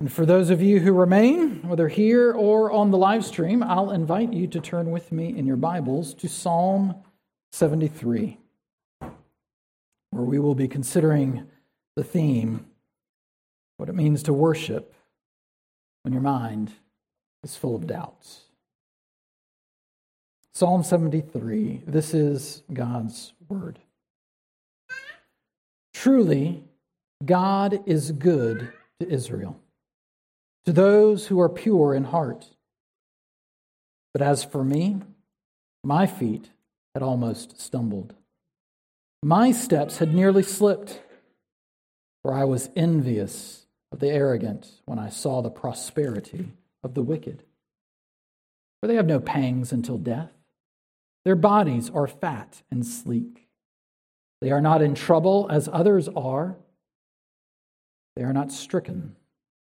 And for those of you who remain, whether here or on the live stream, I'll invite you to turn with me in your Bibles to Psalm 73, where we will be considering the theme what it means to worship when your mind is full of doubts. Psalm 73, this is God's word. Truly, God is good to Israel to those who are pure in heart. But as for me, my feet had almost stumbled. My steps had nearly slipped, for I was envious of the arrogant when I saw the prosperity of the wicked. For they have no pangs until death. Their bodies are fat and sleek. They are not in trouble as others are. They are not stricken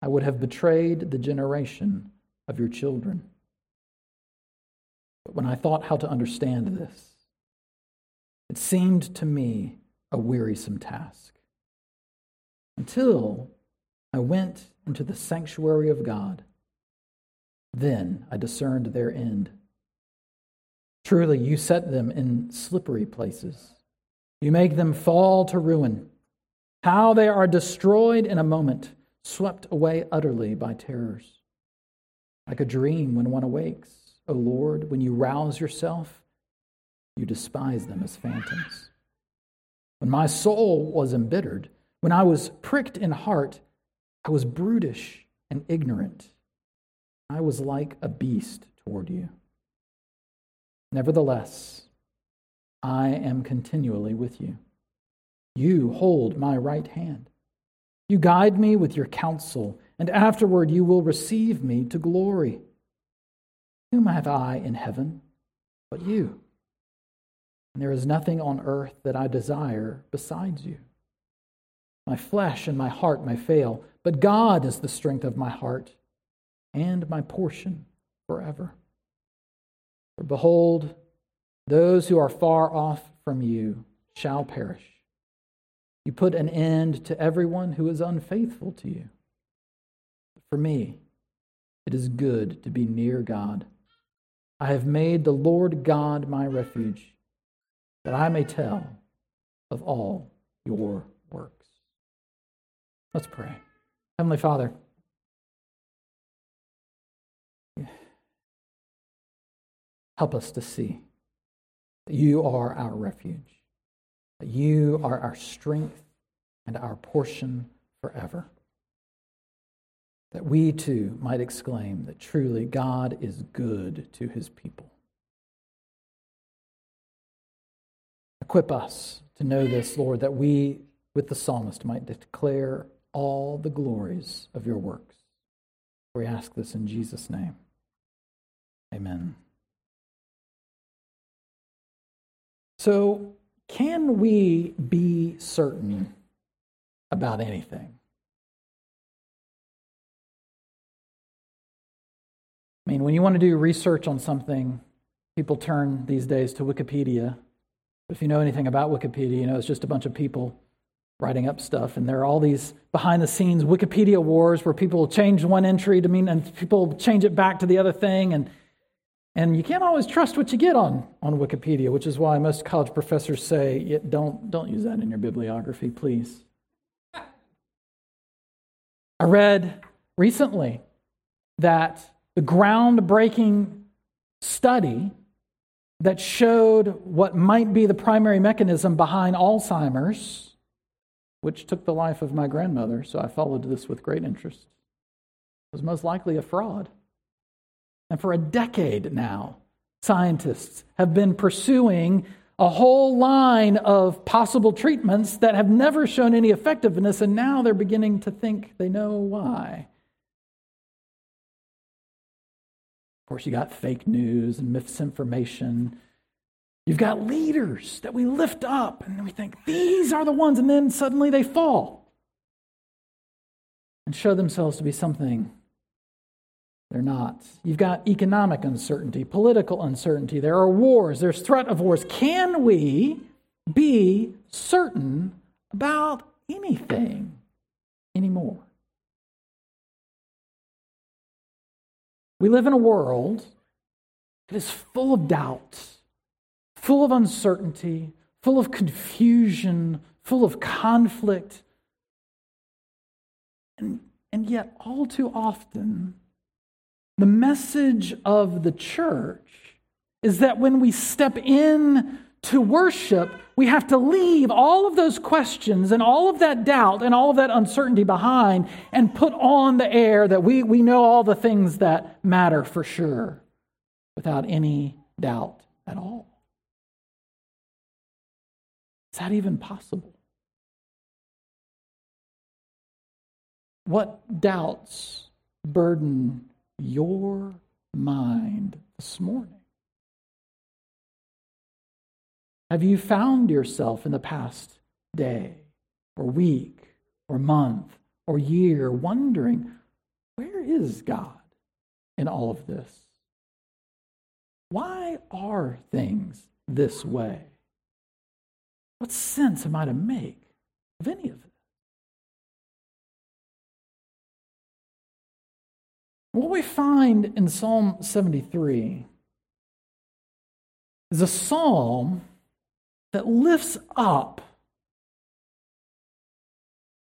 I would have betrayed the generation of your children. But when I thought how to understand this, it seemed to me a wearisome task. Until I went into the sanctuary of God, then I discerned their end. Truly, you set them in slippery places. You make them fall to ruin. How they are destroyed in a moment swept away utterly by terrors. Like a dream when one awakes, O Lord, when you rouse yourself, you despise them as phantoms. When my soul was embittered, when I was pricked in heart, I was brutish and ignorant. I was like a beast toward you. Nevertheless, I am continually with you. You hold my right hand. You guide me with your counsel, and afterward you will receive me to glory. Whom have I in heaven but you? And there is nothing on earth that I desire besides you. My flesh and my heart may fail, but God is the strength of my heart and my portion forever. For behold, those who are far off from you shall perish. You put an end to everyone who is unfaithful to you. For me, it is good to be near God. I have made the Lord God my refuge, that I may tell of all your works. Let's pray. Heavenly Father, help us to see that you are our refuge you are our strength and our portion forever. That we too might exclaim that truly God is good to his people. Equip us to know this, Lord, that we, with the psalmist, might declare all the glories of your works. We ask this in Jesus' name. Amen. So, can we be certain about anything? I mean, when you want to do research on something, people turn these days to Wikipedia. If you know anything about Wikipedia, you know it's just a bunch of people writing up stuff. And there are all these behind the scenes Wikipedia wars where people change one entry to mean, and people change it back to the other thing. And and you can't always trust what you get on, on Wikipedia, which is why most college professors say, don't, don't use that in your bibliography, please. I read recently that the groundbreaking study that showed what might be the primary mechanism behind Alzheimer's, which took the life of my grandmother, so I followed this with great interest, was most likely a fraud. And for a decade now, scientists have been pursuing a whole line of possible treatments that have never shown any effectiveness, and now they're beginning to think they know why. Of course, you got fake news and misinformation. You've got leaders that we lift up and we think these are the ones, and then suddenly they fall and show themselves to be something they're not. You've got economic uncertainty, political uncertainty. There are wars, there's threat of wars. Can we be certain about anything anymore? We live in a world that is full of doubt, full of uncertainty, full of confusion, full of conflict. And, and yet, all too often, the message of the church is that when we step in to worship, we have to leave all of those questions and all of that doubt and all of that uncertainty behind and put on the air that we, we know all the things that matter for sure without any doubt at all. Is that even possible? What doubts burden your mind this morning? Have you found yourself in the past day or week or month or year wondering, where is God in all of this? Why are things this way? What sense am I to make of any of this? What we find in Psalm 73 is a psalm that lifts up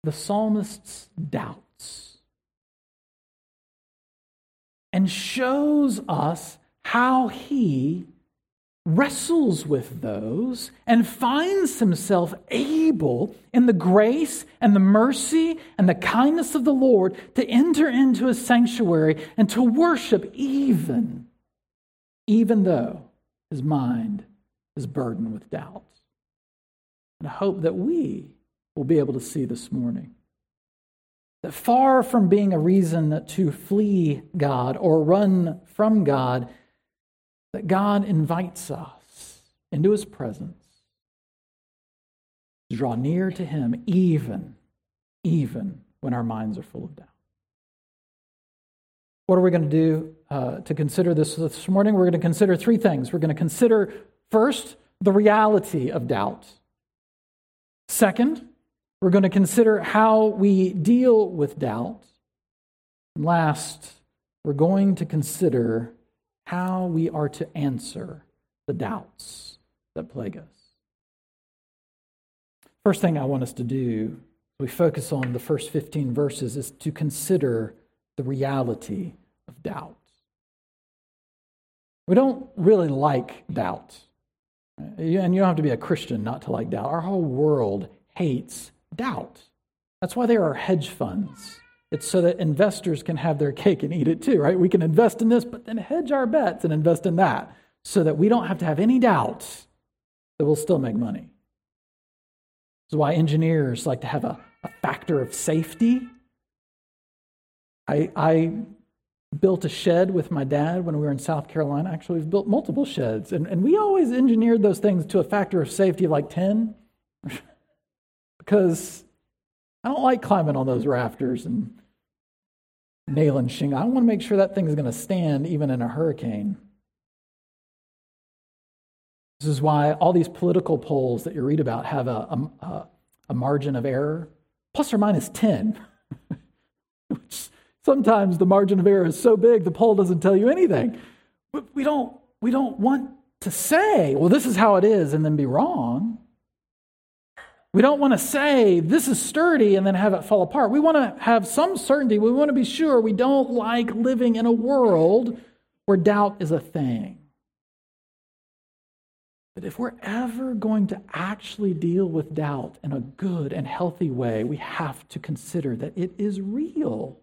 the psalmist's doubts and shows us how he wrestles with those and finds himself able in the grace and the mercy and the kindness of the Lord to enter into his sanctuary and to worship even even though his mind is burdened with doubt and I hope that we will be able to see this morning. That far from being a reason to flee God or run from God, that God invites us into his presence to draw near to him even, even when our minds are full of doubt. What are we going to do uh, to consider this this morning? We're going to consider three things. We're going to consider first the reality of doubt. Second, we're going to consider how we deal with doubt. And last, we're going to consider how we are to answer the doubts that plague us. First thing I want us to do, we focus on the first 15 verses, is to consider the reality of doubt. We don't really like doubt. And you don't have to be a Christian not to like doubt. Our whole world hates doubt. That's why there are hedge funds. It's so that investors can have their cake and eat it too, right? We can invest in this, but then hedge our bets and invest in that so that we don't have to have any doubts that we'll still make money. This is why engineers like to have a, a factor of safety. I, I built a shed with my dad when we were in South Carolina. Actually, we've built multiple sheds, and, and we always engineered those things to a factor of safety of like 10 because I don't like climbing on those rafters and nailing shingle. I want to make sure that thing is going to stand even in a hurricane. This is why all these political polls that you read about have a, a, a margin of error, plus or minus 10. Which sometimes the margin of error is so big the poll doesn't tell you anything. But we don't, we don't want to say, well, this is how it is, and then be wrong. We don't want to say this is sturdy and then have it fall apart. We want to have some certainty. We want to be sure we don't like living in a world where doubt is a thing. But if we're ever going to actually deal with doubt in a good and healthy way, we have to consider that it is real.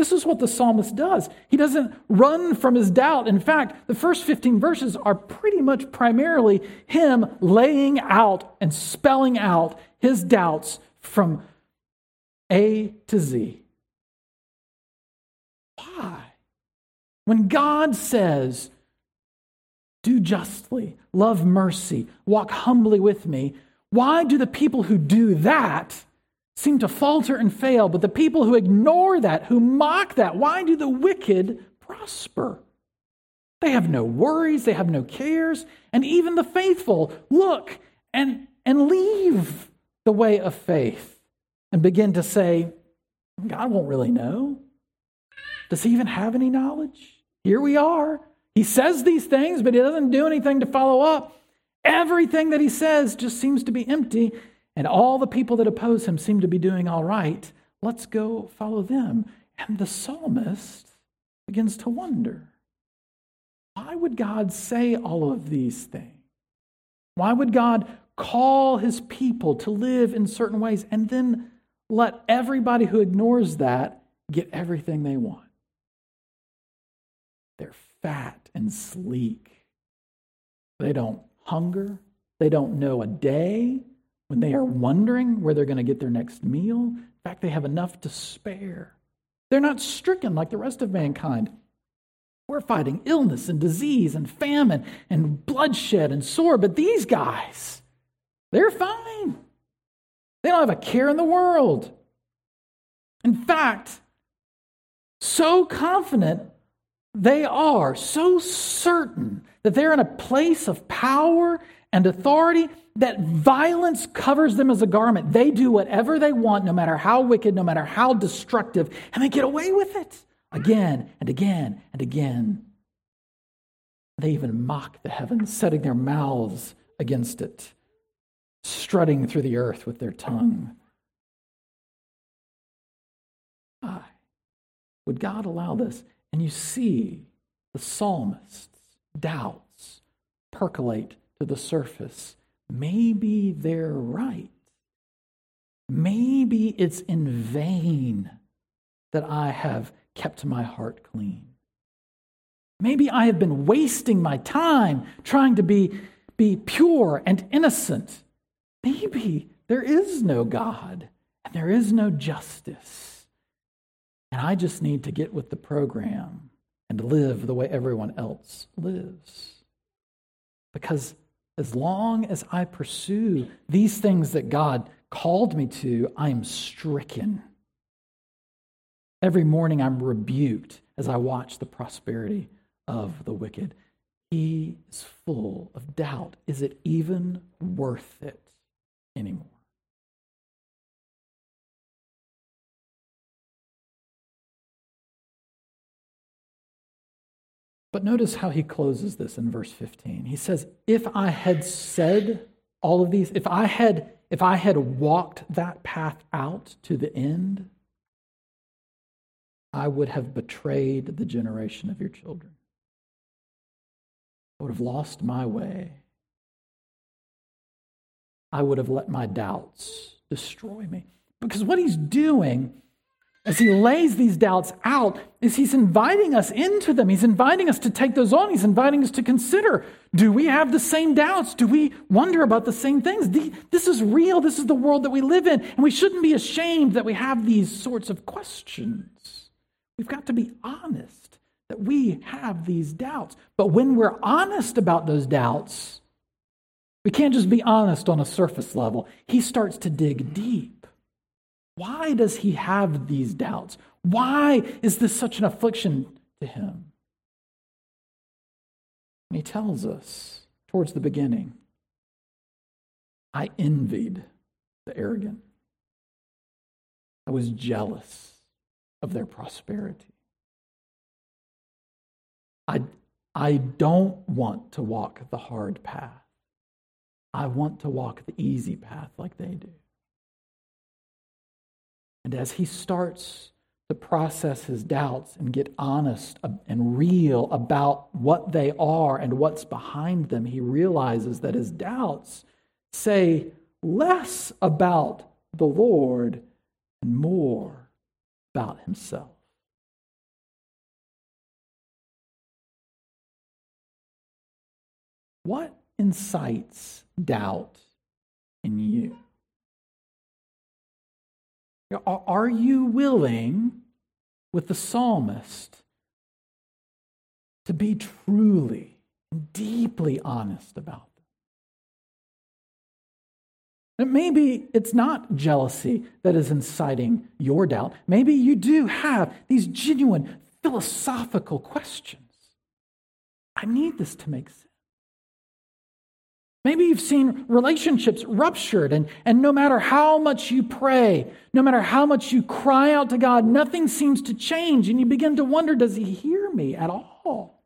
This is what the psalmist does. He doesn't run from his doubt. In fact, the first 15 verses are pretty much primarily him laying out and spelling out his doubts from A to Z. Why? When God says, do justly, love mercy, walk humbly with me. Why do the people who do that seem to falter and fail, but the people who ignore that, who mock that, why do the wicked prosper? They have no worries, they have no cares, and even the faithful look and, and leave the way of faith and begin to say, God won't really know. Does he even have any knowledge? Here we are. He says these things, but he doesn't do anything to follow up. Everything that he says just seems to be empty, and all the people that oppose him seem to be doing all right. Let's go follow them. And the psalmist begins to wonder why would God say all of these things? Why would God call his people to live in certain ways and then let everybody who ignores that get everything they want? They're fat and sleek. They don't hunger. They don't know a day when they are wondering where they're going to get their next meal. In fact, they have enough to spare. They're not stricken like the rest of mankind. We're fighting illness and disease and famine and bloodshed and sword, but these guys, they're fine. They don't have a care in the world. In fact, so confident they are so certain that they're in a place of power and authority that violence covers them as a garment. They do whatever they want, no matter how wicked, no matter how destructive, and they get away with it again and again and again. They even mock the heavens, setting their mouths against it, strutting through the earth with their tongue. Why would God allow this? And you see the psalmist's doubts percolate to the surface. Maybe they're right. Maybe it's in vain that I have kept my heart clean. Maybe I have been wasting my time trying to be, be pure and innocent. Maybe there is no God and there is no justice. And I just need to get with the program and live the way everyone else lives. Because as long as I pursue these things that God called me to, I'm stricken. Every morning I'm rebuked as I watch the prosperity of the wicked. He is full of doubt. Is it even worth it anymore? But notice how he closes this in verse 15. He says, If I had said all of these, if I had, if I had walked that path out to the end, I would have betrayed the generation of your children. I would have lost my way. I would have let my doubts destroy me. Because what he's doing as he lays these doubts out, is he's inviting us into them. He's inviting us to take those on. He's inviting us to consider do we have the same doubts? Do we wonder about the same things? This is real. This is the world that we live in. And we shouldn't be ashamed that we have these sorts of questions. We've got to be honest that we have these doubts. But when we're honest about those doubts, we can't just be honest on a surface level. He starts to dig deep. Why does he have these doubts? Why is this such an affliction to him? And he tells us towards the beginning I envied the arrogant, I was jealous of their prosperity. I, I don't want to walk the hard path. I want to walk the easy path like they do. And as he starts to process his doubts and get honest and real about what they are and what's behind them, he realizes that his doubts say less about the Lord and more about himself. What incites doubt in you? Are you willing, with the psalmist, to be truly, deeply honest about? And maybe it's not jealousy that is inciting your doubt. Maybe you do have these genuine philosophical questions. I need this to make sense. Maybe you've seen relationships ruptured, and, and no matter how much you pray, no matter how much you cry out to God, nothing seems to change, and you begin to wonder does He hear me at all?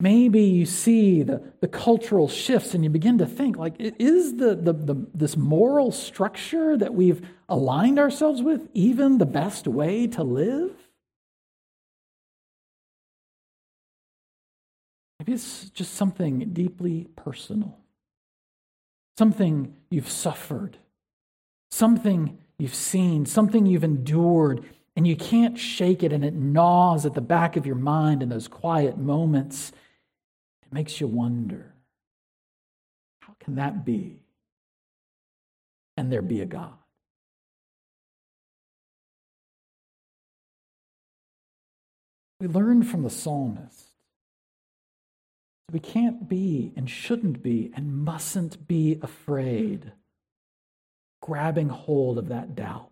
Maybe you see the, the cultural shifts and you begin to think, like, is the, the, the, this moral structure that we've aligned ourselves with even the best way to live? Maybe it's just something deeply personal, something you've suffered, something you've seen, something you've endured, and you can't shake it, and it gnaws at the back of your mind in those quiet moments. It makes you wonder how can that be? And there be a God. We learn from the psalmist we can't be and shouldn't be and mustn't be afraid grabbing hold of that doubt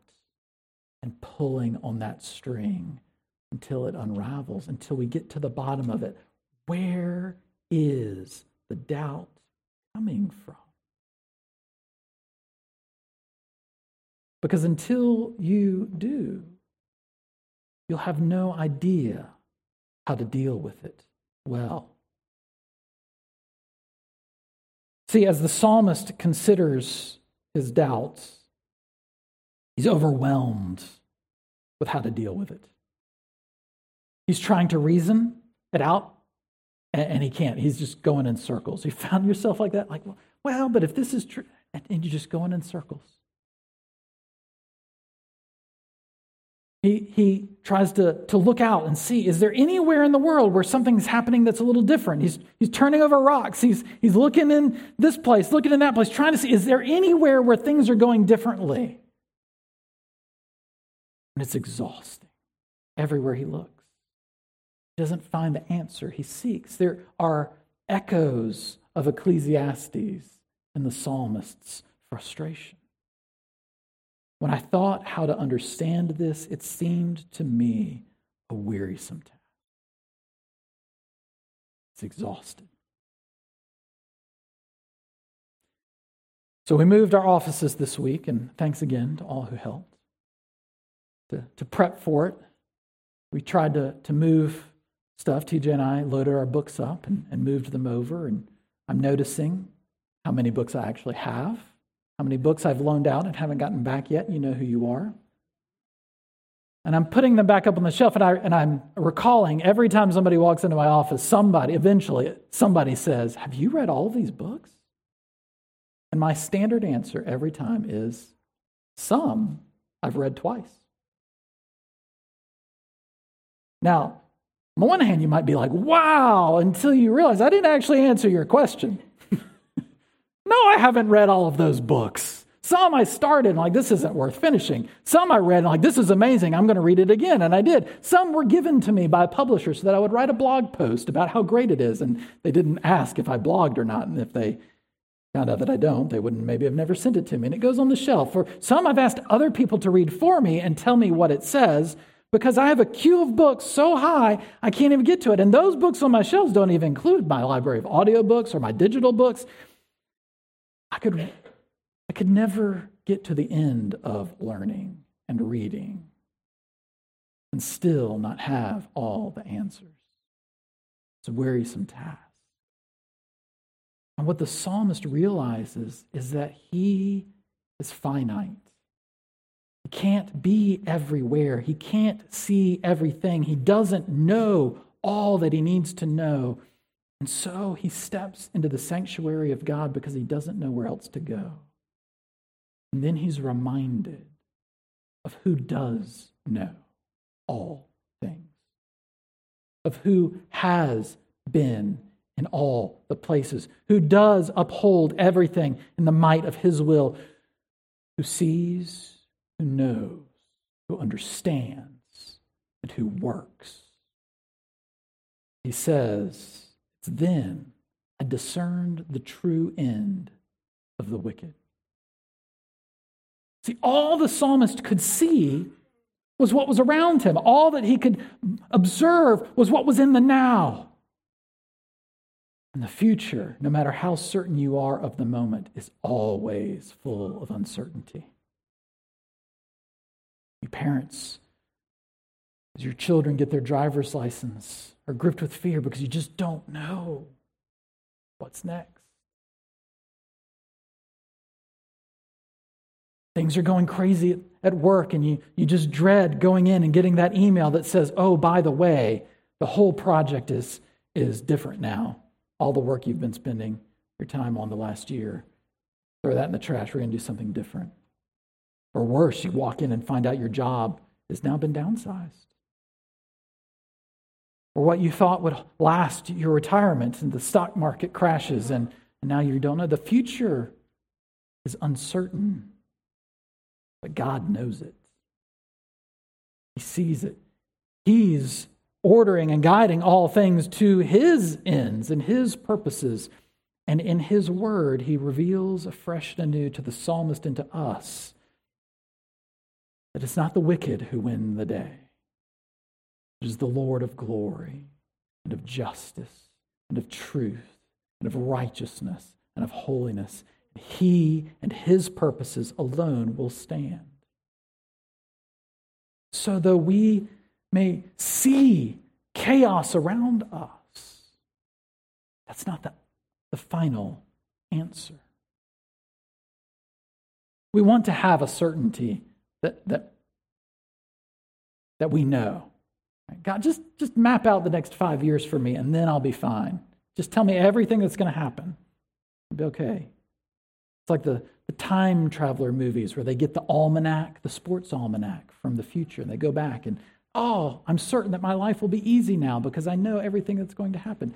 and pulling on that string until it unravels, until we get to the bottom of it. Where is the doubt coming from? Because until you do, you'll have no idea how to deal with it well. See, as the psalmist considers his doubts, he's overwhelmed with how to deal with it. He's trying to reason it out, and, he can't. He's just going in circles. You found yourself like that? Like, well, but if this is true, and you're just going in circles. He, he tries to, to look out and see is there anywhere in the world where something's happening that's a little different? He's, he's turning over rocks. He's, he's looking in this place, looking in that place, trying to see is there anywhere where things are going differently? And it's exhausting everywhere he looks. He doesn't find the answer he seeks. There are echoes of Ecclesiastes in the psalmist's frustration. When I thought how to understand this, it seemed to me a wearisome task. It's exhausted. So we moved our offices this week, and thanks again to all who helped. To, to prep for it, we tried to, to move stuff. TJ and I loaded our books up and, and moved them over, and I'm noticing how many books I actually have how many books I've loaned out and haven't gotten back yet. You know who you are. And I'm putting them back up on the shelf, and, I, and I'm recalling every time somebody walks into my office, somebody, eventually, somebody says, Have you read all these books? And my standard answer every time is, Some I've read twice. Now, on the one hand, you might be like, Wow, until you realize I didn't actually answer your question. No, I haven't read all of those books. Some I started and like, this isn't worth finishing. Some I read and like, this is amazing. I'm going to read it again. And I did. Some were given to me by publishers so that I would write a blog post about how great it is. And they didn't ask if I blogged or not. And if they found out that I don't, they wouldn't maybe have never sent it to me. And it goes on the shelf. For some, I've asked other people to read for me and tell me what it says because I have a queue of books so high I can't even get to it. And those books on my shelves don't even include my library of audiobooks or my digital books. I could, I could never get to the end of learning and reading and still not have all the answers. It's a wearisome task. And what the psalmist realizes is that he is finite. He can't be everywhere. He can't see everything. He doesn't know all that he needs to know. And so he steps into the sanctuary of God because he doesn't know where else to go. And then he's reminded of who does know all things, of who has been in all the places, who does uphold everything in the might of his will, who sees, who knows, who understands, and who works. He says, Then I discerned the true end of the wicked. See, all the psalmist could see was what was around him. All that he could observe was what was in the now. And the future, no matter how certain you are of the moment, is always full of uncertainty. You parents, as your children get their driver's license, are gripped with fear because you just don't know what's next. Things are going crazy at work, and you, you just dread going in and getting that email that says, oh, by the way, the whole project is, is different now all the work you've been spending your time on the last year. Throw that in the trash. We're going to do something different. Or worse, you walk in and find out your job has now been downsized. Or what you thought would last your retirement and the stock market crashes and, and now you don't know. The future is uncertain, but God knows it. He sees it. He's ordering and guiding all things to his ends and his purposes. And in his word, he reveals afresh and anew to the psalmist and to us that it's not the wicked who win the day. It is the Lord of glory and of justice and of truth and of righteousness and of holiness. He and his purposes alone will stand. So, though we may see chaos around us. That's not the, the final answer. We want to have a certainty that, that, that we know. God, just, just map out the next five years for me, and then I'll be fine. Just tell me everything that's going to happen. I'll be okay. It's like the, the time traveler movies where they get the almanac, the sports almanac from the future, and they go back and oh, I'm certain that my life will be easy now because I know everything that's going to happen.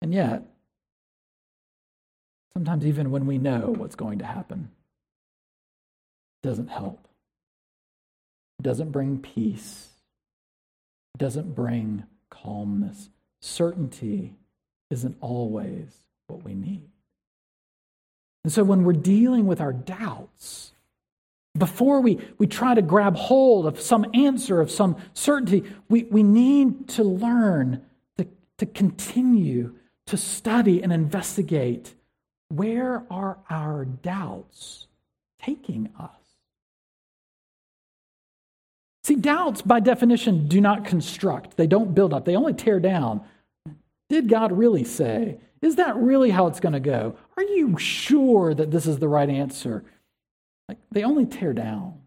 And yet, sometimes even when we know what's going to happen, it doesn't help. Doesn't bring peace. Doesn't bring calmness. Certainty isn't always what we need. And so when we're dealing with our doubts, before we, we try to grab hold of some answer, of some certainty, we, we need to learn to, to continue to study and investigate where are our doubts taking us? See, doubts, by definition, do not construct, they don't build up, they only tear down. Did God really say? Is that really how it's going to go? Are you sure that this is the right answer? Like they only tear down.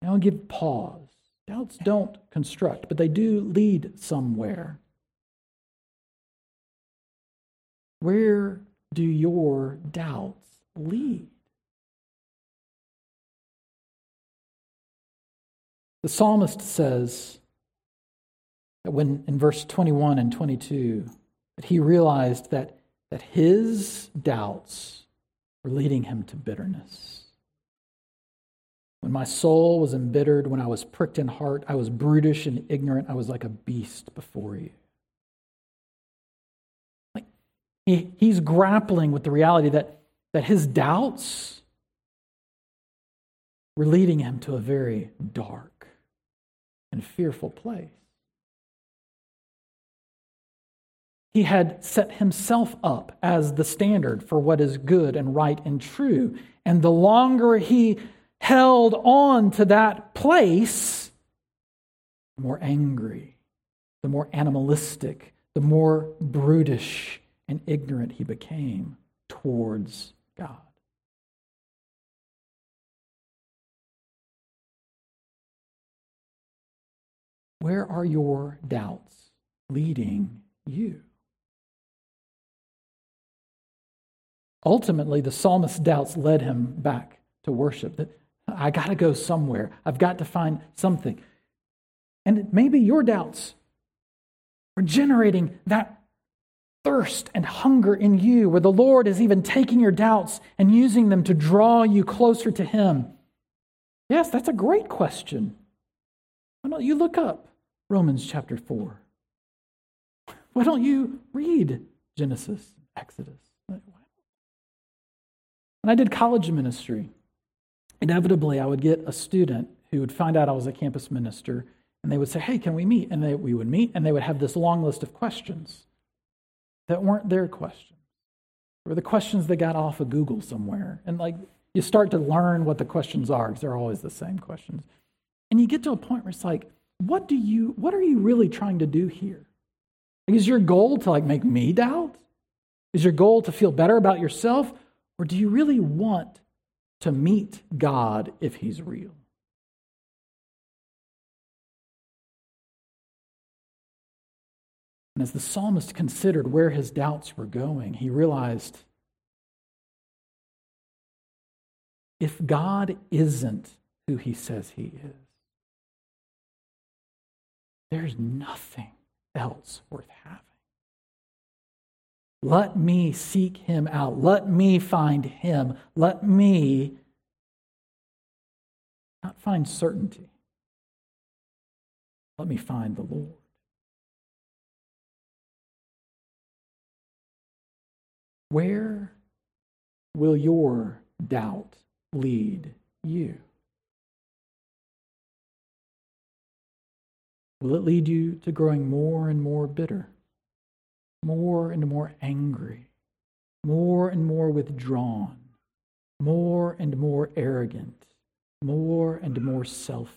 They only give pause. Doubts don't construct, but they do lead somewhere. Where do your doubts lead? The psalmist says that when in verse 21 and 22 that he realized that, that his doubts were leading him to bitterness. When my soul was embittered, when I was pricked in heart, I was brutish and ignorant. I was like a beast before you. Like he, he's grappling with the reality that, that his doubts were leading him to a very dark and fearful place. He had set himself up as the standard for what is good and right and true. And the longer he held on to that place, the more angry, the more animalistic, the more brutish and ignorant he became towards God. Where are your doubts leading you? Ultimately, the psalmist's doubts led him back to worship. That I got to go somewhere. I've got to find something. And maybe your doubts are generating that thirst and hunger in you, where the Lord is even taking your doubts and using them to draw you closer to Him. Yes, that's a great question. Why don't you look up Romans chapter 4? Why don't you read Genesis, Exodus? When I did college ministry, inevitably I would get a student who would find out I was a campus minister and they would say, Hey, can we meet? And they, we would meet and they would have this long list of questions that weren't their questions. Or the questions they got off of Google somewhere. And like you start to learn what the questions are because they're always the same questions. And you get to a point where it's like, what do you what are you really trying to do here? Like, is your goal to like make me doubt? Is your goal to feel better about yourself? Or do you really want to meet God if He's real? And as the psalmist considered where his doubts were going, he realized if God isn't who he says he is, there's nothing else worth having. Let me seek him out. Let me find him. Let me not find certainty. Let me find the Lord. Where will your doubt lead you? Will it lead you to growing more and more bitter, more and more angry, more and more withdrawn, more and more arrogant, more and more selfish?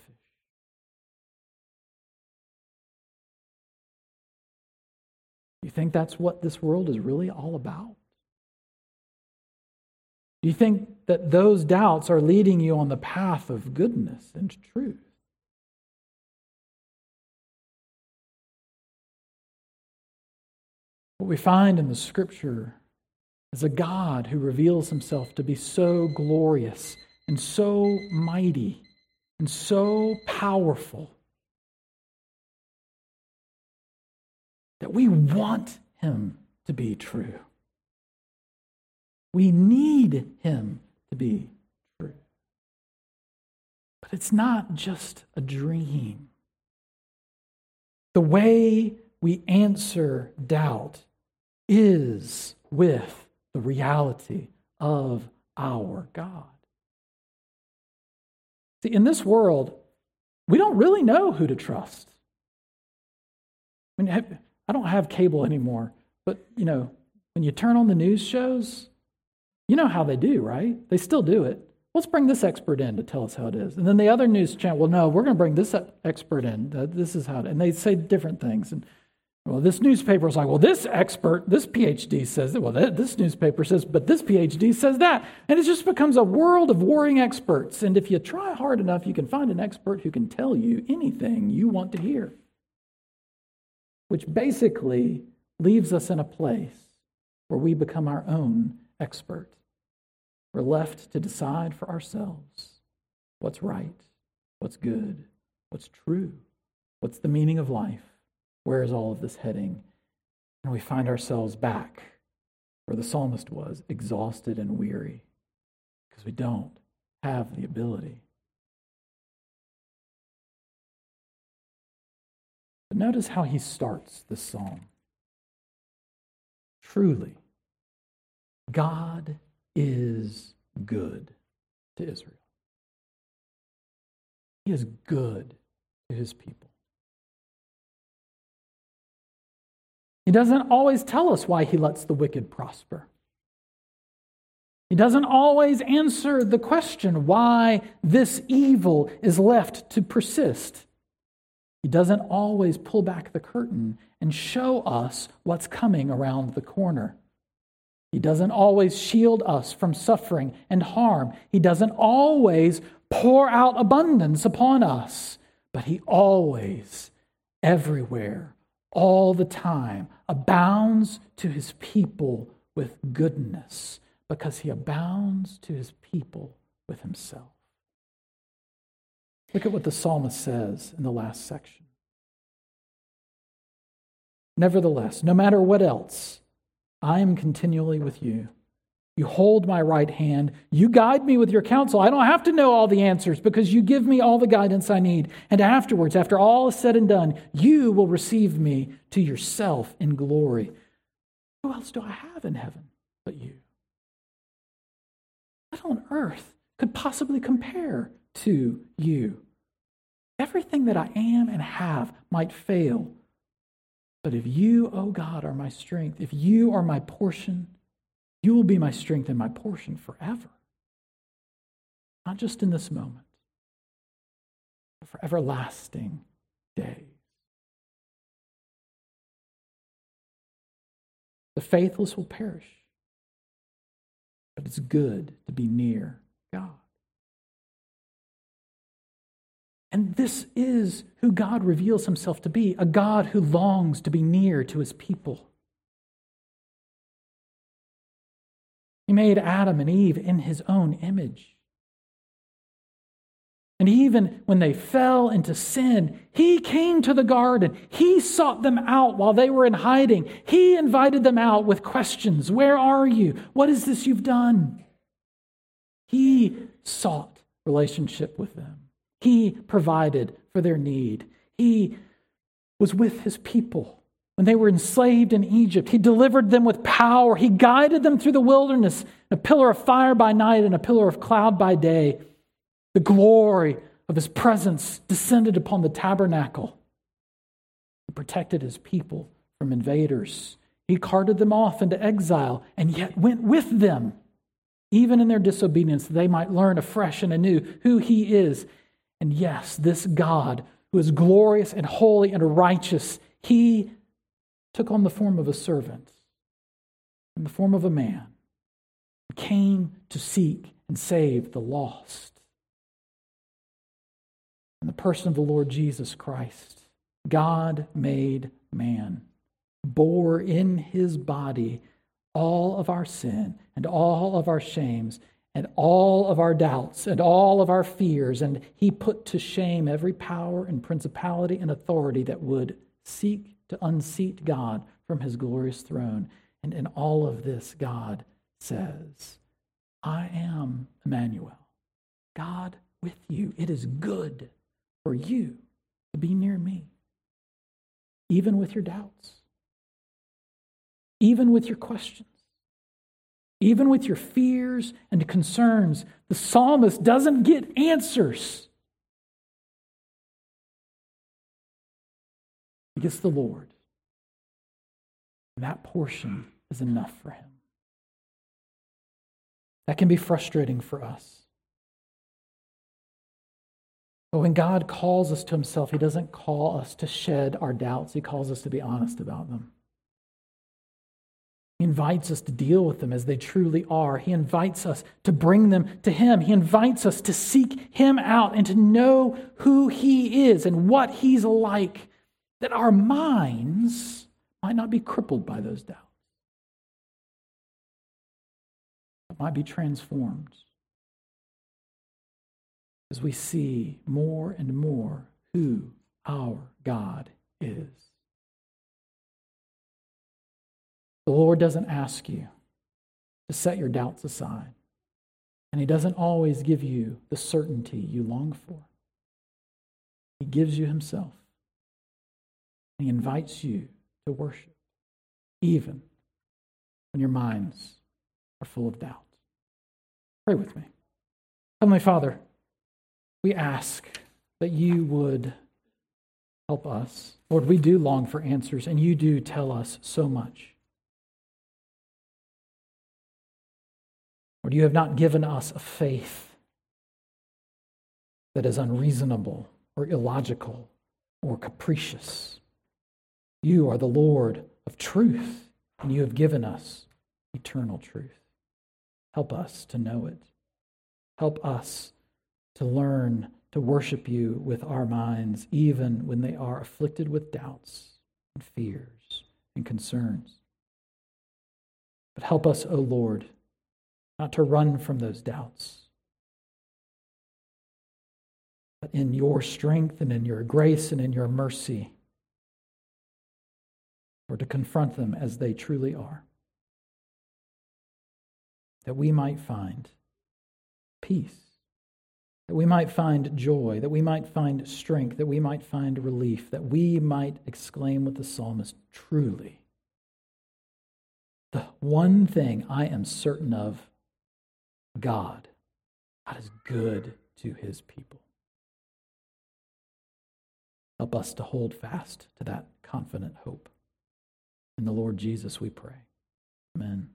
You think that's what this world is really all about? Do you think that those doubts are leading you on the path of goodness and truth? What we find in the scripture is a God who reveals himself to be so glorious and so mighty and so powerful that we want him to be true. We need him to be true. But it's not just a dream. The way we answer doubt is with the reality of our God. See, in this world, we don't really know who to trust. I mean, I don't have cable anymore, but you know, when you turn on the news shows, you know how they do, right? They still do it. Let's bring this expert in to tell us how it is. And then the other news channel, well, no, we're going to bring this expert in. This is how it, and they say different things. And well, this newspaper is like, well, this expert, this PhD says that. Well, this newspaper says, but this PhD says that. And it just becomes a world of warring experts. And if you try hard enough, you can find an expert who can tell you anything you want to hear, which basically leaves us in a place where we become our own expert. We're left to decide for ourselves what's right, what's good, what's true, what's the meaning of life, where is all of this heading? And we find ourselves back where the psalmist was, exhausted and weary, because we don't have the ability. But notice how he starts this psalm. Truly, God is good to Israel. He is good to his people. He doesn't always tell us why he lets the wicked prosper. He doesn't always answer the question why this evil is left to persist. He doesn't always pull back the curtain and show us what's coming around the corner. He doesn't always shield us from suffering and harm. He doesn't always pour out abundance upon us, but He always, everywhere, all the time, abounds to His people with goodness because He abounds to His people with Himself. Look at what the psalmist says in the last section. Nevertheless, no matter what else, I am continually with you. You hold my right hand. You guide me with your counsel. I don't have to know all the answers because you give me all the guidance I need. And afterwards, after all is said and done, you will receive me to yourself in glory. Who else do I have in heaven but you? What on earth could possibly compare to you? Everything that I am and have might fail but if you, O oh God, are my strength, if you are my portion, you will be my strength and my portion forever. Not just in this moment, but for everlasting days. The faithless will perish, but it's good to be near God. And this is who God reveals himself to be a God who longs to be near to his people. He made Adam and Eve in his own image. And even when they fell into sin, he came to the garden. He sought them out while they were in hiding. He invited them out with questions Where are you? What is this you've done? He sought relationship with them. He provided for their need. He was with his people when they were enslaved in Egypt. He delivered them with power. He guided them through the wilderness, a pillar of fire by night and a pillar of cloud by day. The glory of his presence descended upon the tabernacle. He protected his people from invaders. He carted them off into exile and yet went with them, even in their disobedience, that they might learn afresh and anew who he is and yes, this God, who is glorious and holy and righteous, he took on the form of a servant, in the form of a man, came to seek and save the lost. In the person of the Lord Jesus Christ, God made man, bore in his body all of our sin and all of our shames and all of our doubts and all of our fears, and he put to shame every power and principality and authority that would seek to unseat God from his glorious throne. And in all of this, God says, I am Emmanuel, God with you. It is good for you to be near me, even with your doubts, even with your questions even with your fears and concerns, the psalmist doesn't get answers. Gets the Lord. That portion is enough for him. That can be frustrating for us. But when God calls us to himself, he doesn't call us to shed our doubts, he calls us to be honest about them. He invites us to deal with them as they truly are. He invites us to bring them to Him. He invites us to seek Him out and to know who He is and what He's like, that our minds might not be crippled by those doubts, but might be transformed as we see more and more who our God is. The Lord doesn't ask you to set your doubts aside, and He doesn't always give you the certainty you long for. He gives you Himself. He invites you to worship, even when your minds are full of doubt. Pray with me. Heavenly Father, we ask that you would help us. Lord, we do long for answers, and you do tell us so much. Lord, you have not given us a faith that is unreasonable or illogical or capricious. You are the Lord of truth, and you have given us eternal truth. Help us to know it. Help us to learn to worship you with our minds, even when they are afflicted with doubts and fears and concerns. But help us, O Lord, not to run from those doubts, but in your strength and in your grace and in your mercy, or to confront them as they truly are, that we might find peace that we might find joy, that we might find strength, that we might find relief, that we might exclaim with the psalmist, truly, the one thing I am certain of God, God is good to his people. Help us to hold fast to that confident hope. In the Lord Jesus we pray. Amen.